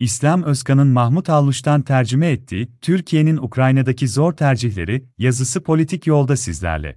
İslam Özkan'ın Mahmut Avluş'tan tercüme ettiği Türkiye'nin Ukrayna'daki zor tercihleri yazısı politik yolda sizlerle.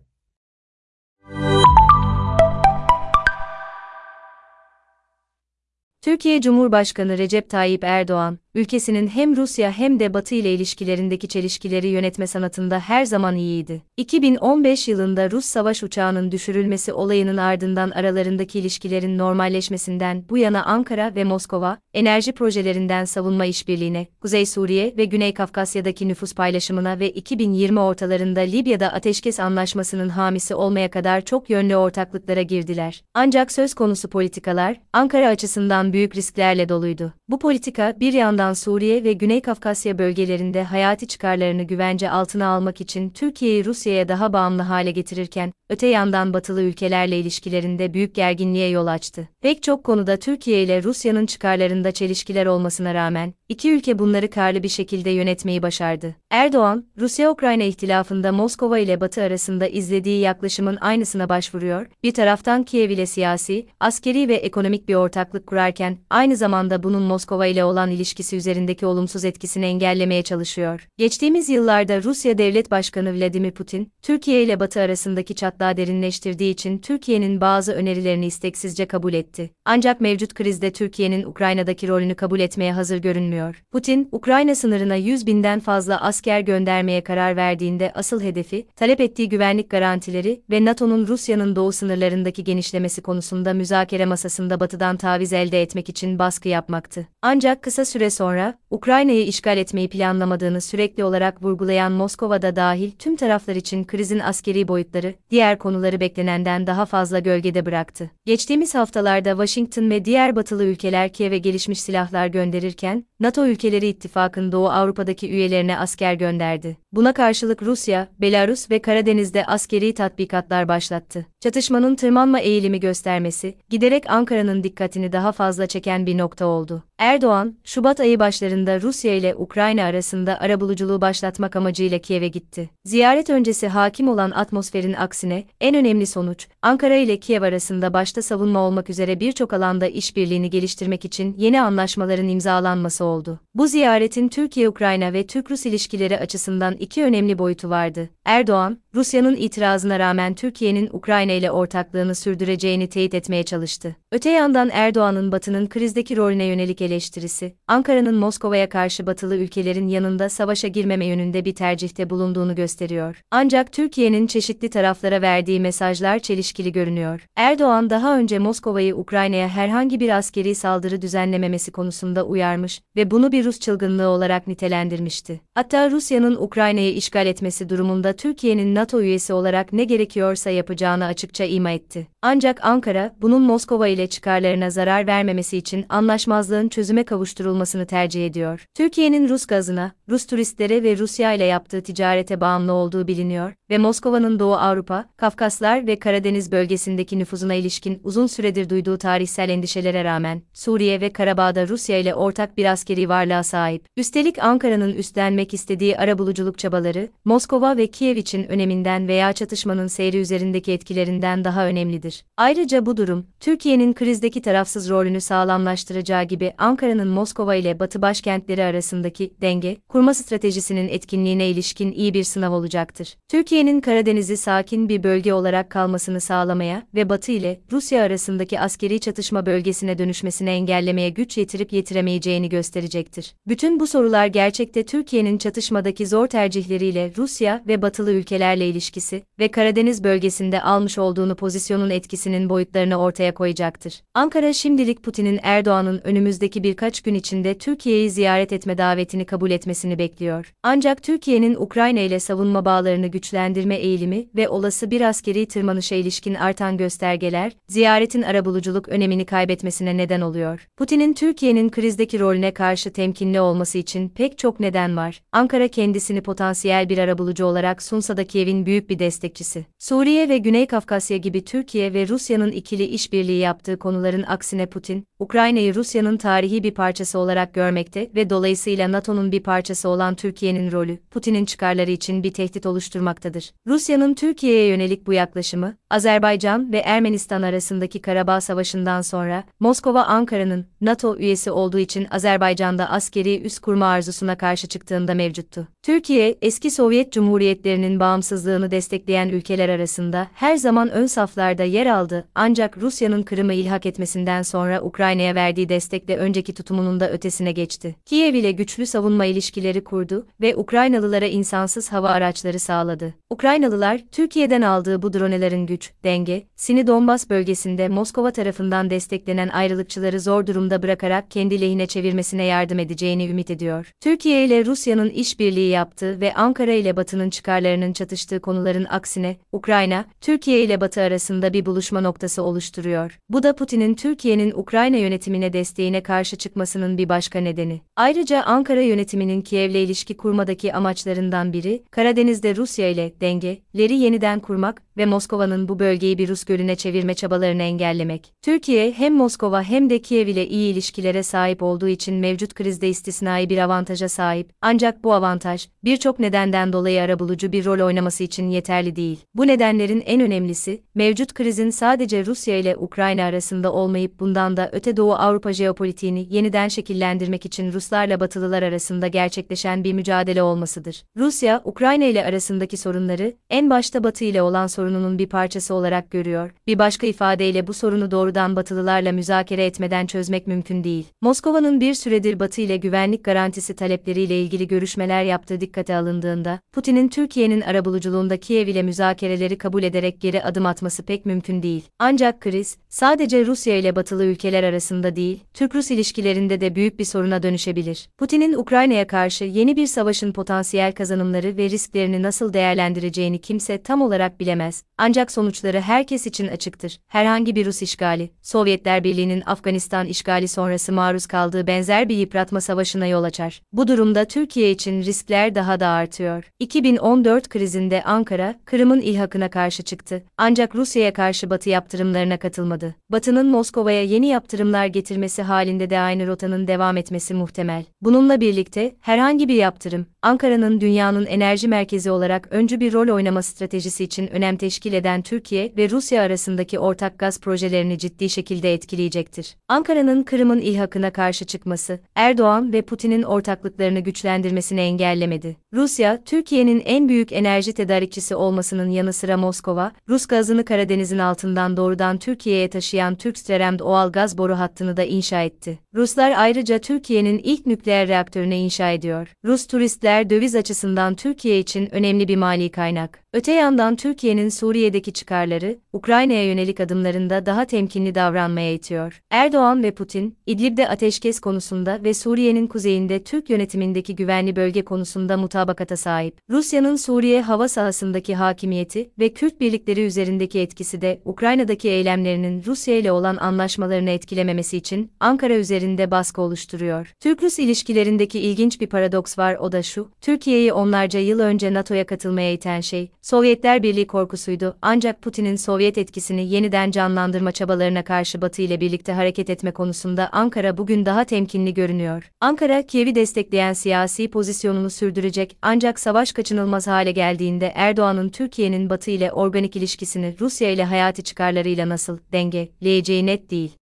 Türkiye Cumhurbaşkanı Recep Tayyip Erdoğan, ülkesinin hem Rusya hem de Batı ile ilişkilerindeki çelişkileri yönetme sanatında her zaman iyiydi. 2015 yılında Rus savaş uçağının düşürülmesi olayının ardından aralarındaki ilişkilerin normalleşmesinden bu yana Ankara ve Moskova, enerji projelerinden savunma işbirliğine, Kuzey Suriye ve Güney Kafkasya'daki nüfus paylaşımına ve 2020 ortalarında Libya'da ateşkes anlaşmasının hamisi olmaya kadar çok yönlü ortaklıklara girdiler. Ancak söz konusu politikalar, Ankara açısından büyük risklerle doluydu. Bu politika bir yandan Suriye ve Güney Kafkasya bölgelerinde hayati çıkarlarını güvence altına almak için Türkiye'yi Rusya'ya daha bağımlı hale getirirken, öte yandan batılı ülkelerle ilişkilerinde büyük gerginliğe yol açtı. Pek çok konuda Türkiye ile Rusya'nın çıkarlarında çelişkiler olmasına rağmen, iki ülke bunları karlı bir şekilde yönetmeyi başardı. Erdoğan, Rusya-Ukrayna ihtilafında Moskova ile Batı arasında izlediği yaklaşımın aynısına başvuruyor, bir taraftan Kiev ile siyasi, askeri ve ekonomik bir ortaklık kurarken, aynı zamanda bunun Moskova ile olan ilişkisi üzerindeki olumsuz etkisini engellemeye çalışıyor. Geçtiğimiz yıllarda Rusya Devlet Başkanı Vladimir Putin, Türkiye ile Batı arasındaki çatlağı derinleştirdiği için Türkiye'nin bazı önerilerini isteksizce kabul etti. Ancak mevcut krizde Türkiye'nin Ukrayna'daki rolünü kabul etmeye hazır görünmüyor. Putin, Ukrayna sınırına 100 binden fazla asker göndermeye karar verdiğinde asıl hedefi, talep ettiği güvenlik garantileri ve NATO'nun Rusya'nın doğu sınırlarındaki genişlemesi konusunda müzakere masasında Batı'dan taviz elde etmek için baskı yapmaktı. Ancak kısa süre sonra, Ukrayna'yı işgal etmeyi planlamadığını sürekli olarak vurgulayan Moskova'da dahil tüm taraflar için krizin askeri boyutları, diğer konuları beklenenden daha fazla gölgede bıraktı. Geçtiğimiz haftalarda Washington ve diğer batılı ülkeler Kiev'e gelişmiş silahlar gönderirken, NATO ülkeleri ittifakın Doğu Avrupa'daki üyelerine asker gönderdi. Buna karşılık Rusya, Belarus ve Karadeniz'de askeri tatbikatlar başlattı. Çatışmanın tırmanma eğilimi göstermesi, giderek Ankara'nın dikkatini daha fazla çeken bir nokta oldu. Erdoğan, Şubat ayı başlarında Rusya ile Ukrayna arasında arabuluculuğu başlatmak amacıyla Kiev'e gitti. Ziyaret öncesi hakim olan atmosferin aksine, en önemli sonuç, Ankara ile Kiev arasında başta savunma olmak üzere birçok alanda işbirliğini geliştirmek için yeni anlaşmaların imzalanması oldu. Bu ziyaretin Türkiye-Ukrayna ve Türk-Rus ilişkileri açısından iki önemli boyutu vardı. Erdoğan, Rusya'nın itirazına rağmen Türkiye'nin Ukrayna ile ortaklığını sürdüreceğini teyit etmeye çalıştı. Öte yandan Erdoğan'ın Batı'nın krizdeki rolüne yönelik eleştirisi, Ankara'nın Moskova'ya karşı batılı ülkelerin yanında savaşa girmeme yönünde bir tercihte bulunduğunu gösteriyor. Ancak Türkiye'nin çeşitli taraflara verdiği mesajlar çelişkili görünüyor. Erdoğan daha önce Moskova'yı Ukrayna'ya herhangi bir askeri saldırı düzenlememesi konusunda uyarmış ve bunu bir Rus çılgınlığı olarak nitelendirmişti. Hatta Rusya'nın Ukrayna'yı işgal etmesi durumunda Türkiye'nin NATO üyesi olarak ne gerekiyorsa yapacağını açıkça ima etti. Ancak Ankara, bunun Moskova ile çıkarlarına zarar vermemesi için anlaşmazlığın çözüme kavuşturulmasını tercih ediyor. Türkiye'nin Rus gazına, Rus turistlere ve Rusya ile yaptığı ticarete bağımlı olduğu biliniyor ve Moskova'nın Doğu Avrupa, Kafkaslar ve Karadeniz bölgesindeki nüfuzuna ilişkin uzun süredir duyduğu tarihsel endişelere rağmen, Suriye ve Karabağ'da Rusya ile ortak bir askeri varlığa sahip. Üstelik Ankara'nın üstlenmek istediği arabuluculuk çabaları, Moskova ve Kiev için öneminden veya çatışmanın seyri üzerindeki etkilerinden daha önemlidir. Ayrıca bu durum, Türkiye'nin krizdeki tarafsız rolünü sağlamlaştıracağı gibi Ankara'nın Moskova ile Batı başkentleri arasındaki denge, kurma stratejisinin etkinliğine ilişkin iyi bir sınav olacaktır. Türkiye'nin Karadeniz'i sakin bir bölge olarak kalmasını sağlamaya ve Batı ile Rusya arasındaki askeri çatışma bölgesine dönüşmesini engellemeye güç yetirip yetiremeyeceğini gösterecektir. Bütün bu sorular gerçekte Türkiye'nin çatışmadaki zor tercihleriyle Rusya ve batılı ülkelerle ilişkisi ve Karadeniz bölgesinde almış olduğunu pozisyonun etkisinin boyutlarını ortaya koyacaktır. Ankara şimdilik Putin'in Erdoğan'ın önümüzdeki birkaç gün içinde Türkiye'yi ziyaret etme davetini kabul etmesini bekliyor. Ancak Türkiye'nin Ukrayna ile savunma bağlarını güçlendirme eğilimi ve olası bir askeri tırmanışa ilişkin artan göstergeler, ziyaretin arabuluculuk önemini kaybetmesine neden oluyor. Putin'in Türkiye'nin krizdeki rolüne karşı temkinli olması için pek çok neden var. Ankara kendisini potansiyel bir arabulucu olarak sunsa da Kiev'in büyük bir destekçisi. Suriye ve Güney Kafkasya gibi Türkiye ve Rusya'nın ikili işbirliği yaptığı konuların aksine Putin, Ukrayna'yı Rusya'nın tarihi bir parçası olarak görmekte ve dolayısıyla NATO'nun bir parçası olan Türkiye'nin rolü, Putin'in çıkarları için bir tehdit oluşturmaktadır. Bulunmaktadır. Rusya'nın Türkiye'ye yönelik bu yaklaşımı, Azerbaycan ve Ermenistan arasındaki Karabağ Savaşı'ndan sonra, Moskova Ankara'nın NATO üyesi olduğu için Azerbaycan'da askeri üs kurma arzusuna karşı çıktığında mevcuttu. Türkiye, eski Sovyet Cumhuriyetlerinin bağımsızlığını destekleyen ülkeler arasında her zaman ön saflarda yer aldı ancak Rusya'nın Kırım'ı ilhak etmesinden sonra Ukrayna'ya verdiği destekle önceki tutumunun da ötesine geçti. Kiev ile güçlü savunma ilişkileri kurdu ve Ukraynalılara insansız hava araçları sağladı. Ukraynalılar, Türkiye'den aldığı bu dronelerin güç, denge, Sini Donbas bölgesinde Moskova tarafından desteklenen ayrılıkçıları zor durumda bırakarak kendi lehine çevirmesine yardım edeceğini ümit ediyor. Türkiye ile Rusya'nın işbirliği yaptığı ve Ankara ile Batı'nın çıkarlarının çatıştığı konuların aksine, Ukrayna, Türkiye ile Batı arasında bir buluşma noktası oluşturuyor. Bu da Putin'in Türkiye'nin Ukrayna yönetimine desteğine karşı çıkmasının bir başka nedeni. Ayrıca Ankara yönetiminin Kiev'le ilişki kurmadaki amaçlarından biri, Karadeniz'de Rusya ile dengeleri yeniden kurmak ve Moskova'nın bu bölgeyi bir Rus gölüne çevirme çabalarını engellemek. Türkiye hem Moskova hem de Kiev ile iyi ilişkilere sahip olduğu için mevcut krizde istisnai bir avantaja sahip. Ancak bu avantaj birçok nedenden dolayı arabulucu bir rol oynaması için yeterli değil. Bu nedenlerin en önemlisi mevcut krizin sadece Rusya ile Ukrayna arasında olmayıp bundan da öte Doğu Avrupa jeopolitiğini yeniden şekillendirmek için Ruslarla Batılılar arasında gerçekleşen bir mücadele olmasıdır. Rusya, Ukrayna ile arasındaki sorunları en başta Batı ile olan sorununun bir parçası olarak görüyor. Bir başka ifadeyle bu sorunu doğrudan Batılılarla müzakere etmeden çözmek mümkün değil. Moskova'nın bir süredir Batı ile güvenlik garantisi talepleriyle ilgili görüşmeler yaptığı dikkate alındığında, Putin'in Türkiye'nin arabuluculuğunda Kiev ile müzakereleri kabul ederek geri adım atması pek mümkün değil. Ancak kriz, sadece Rusya ile batılı ülkeler arasında değil, Türk-Rus ilişkilerinde de büyük bir soruna dönüşebilir. Putin'in Ukrayna'ya karşı yeni bir savaşın potansiyel kazanımları ve risklerini nasıl değerlendireceğini kimse tam olarak bilemez. Ancak sonuçları herkes için açıktır. Herhangi bir Rus işgali, Sovyetler Birliği'nin Afganistan işgali sonrası maruz kaldığı benzer bir yıpratma savaşına yol açar. Bu durumda Türkiye için riskler daha da artıyor. 2014 krizinde Ankara, Kırım'ın ilhakına karşı çıktı. Ancak Rusya'ya karşı Batı yaptırımlarına katılmadı. Batı'nın Moskova'ya yeni yaptırımlar getirmesi halinde de aynı rotanın devam etmesi muhtemel. Bununla birlikte herhangi bir yaptırım, Ankara'nın dünyanın enerji merkezi olarak öncü bir rol oynama stratejisi için önem teşkil eden Türkiye ve Rusya arasındaki ortak gaz projelerini ciddi şekilde etkileyecektir. Ankara'nın Kırım'ın ilhakına karşı çıkması, Erdoğan ve Putin'in ortaklıklarını güçlendirmesini engellemedi. Rusya, Türkiye'nin en büyük enerji tedarikçisi olmasının yanı sıra Moskova, Rus gazını Karadeniz'in altından doğrudan Türkiye'ye taşıyan Türkstrem doğal gaz boru hattını da inşa etti. Ruslar ayrıca Türkiye'nin ilk nükleer reaktörünü inşa ediyor. Rus turistler döviz açısından Türkiye için önemli bir mali kaynak. Öte yandan Türkiye'nin Suriye'deki çıkarları, Ukrayna'ya yönelik adımlarında daha temkinli davranmaya itiyor. Erdoğan ve Putin, İdlib'de ateşkes konusunda ve Suriye'nin kuzeyinde Türk yönetimindeki güvenli bölge konusunda mutabakata sahip. Rusya'nın Suriye hava sahasındaki hakimiyeti ve Kürt birlikleri üzerindeki etkisi de Ukrayna'daki eylemlerinin Rusya ile olan anlaşmalarını etkilememesi için Ankara üzerinde baskı oluşturuyor. Türk-Rus ilişkilerindeki ilginç bir paradoks var o da şu, Türkiye'yi onlarca yıl önce NATO'ya katılmaya iten şey, Sovyetler Birliği korkusuydu ancak Putin'in Sovyet etkisini yeniden canlandırma çabalarına karşı Batı ile birlikte hareket etme konusunda Ankara bugün daha temkinli görünüyor. Ankara, Kiev'i destekleyen siyasi pozisyonunu sürdürecek ancak savaş kaçınılmaz hale geldiğinde Erdoğan'ın Türkiye'nin Batı ile organik ilişkisini Rusya ile hayati çıkarlarıyla nasıl dengeleyeceği net değil.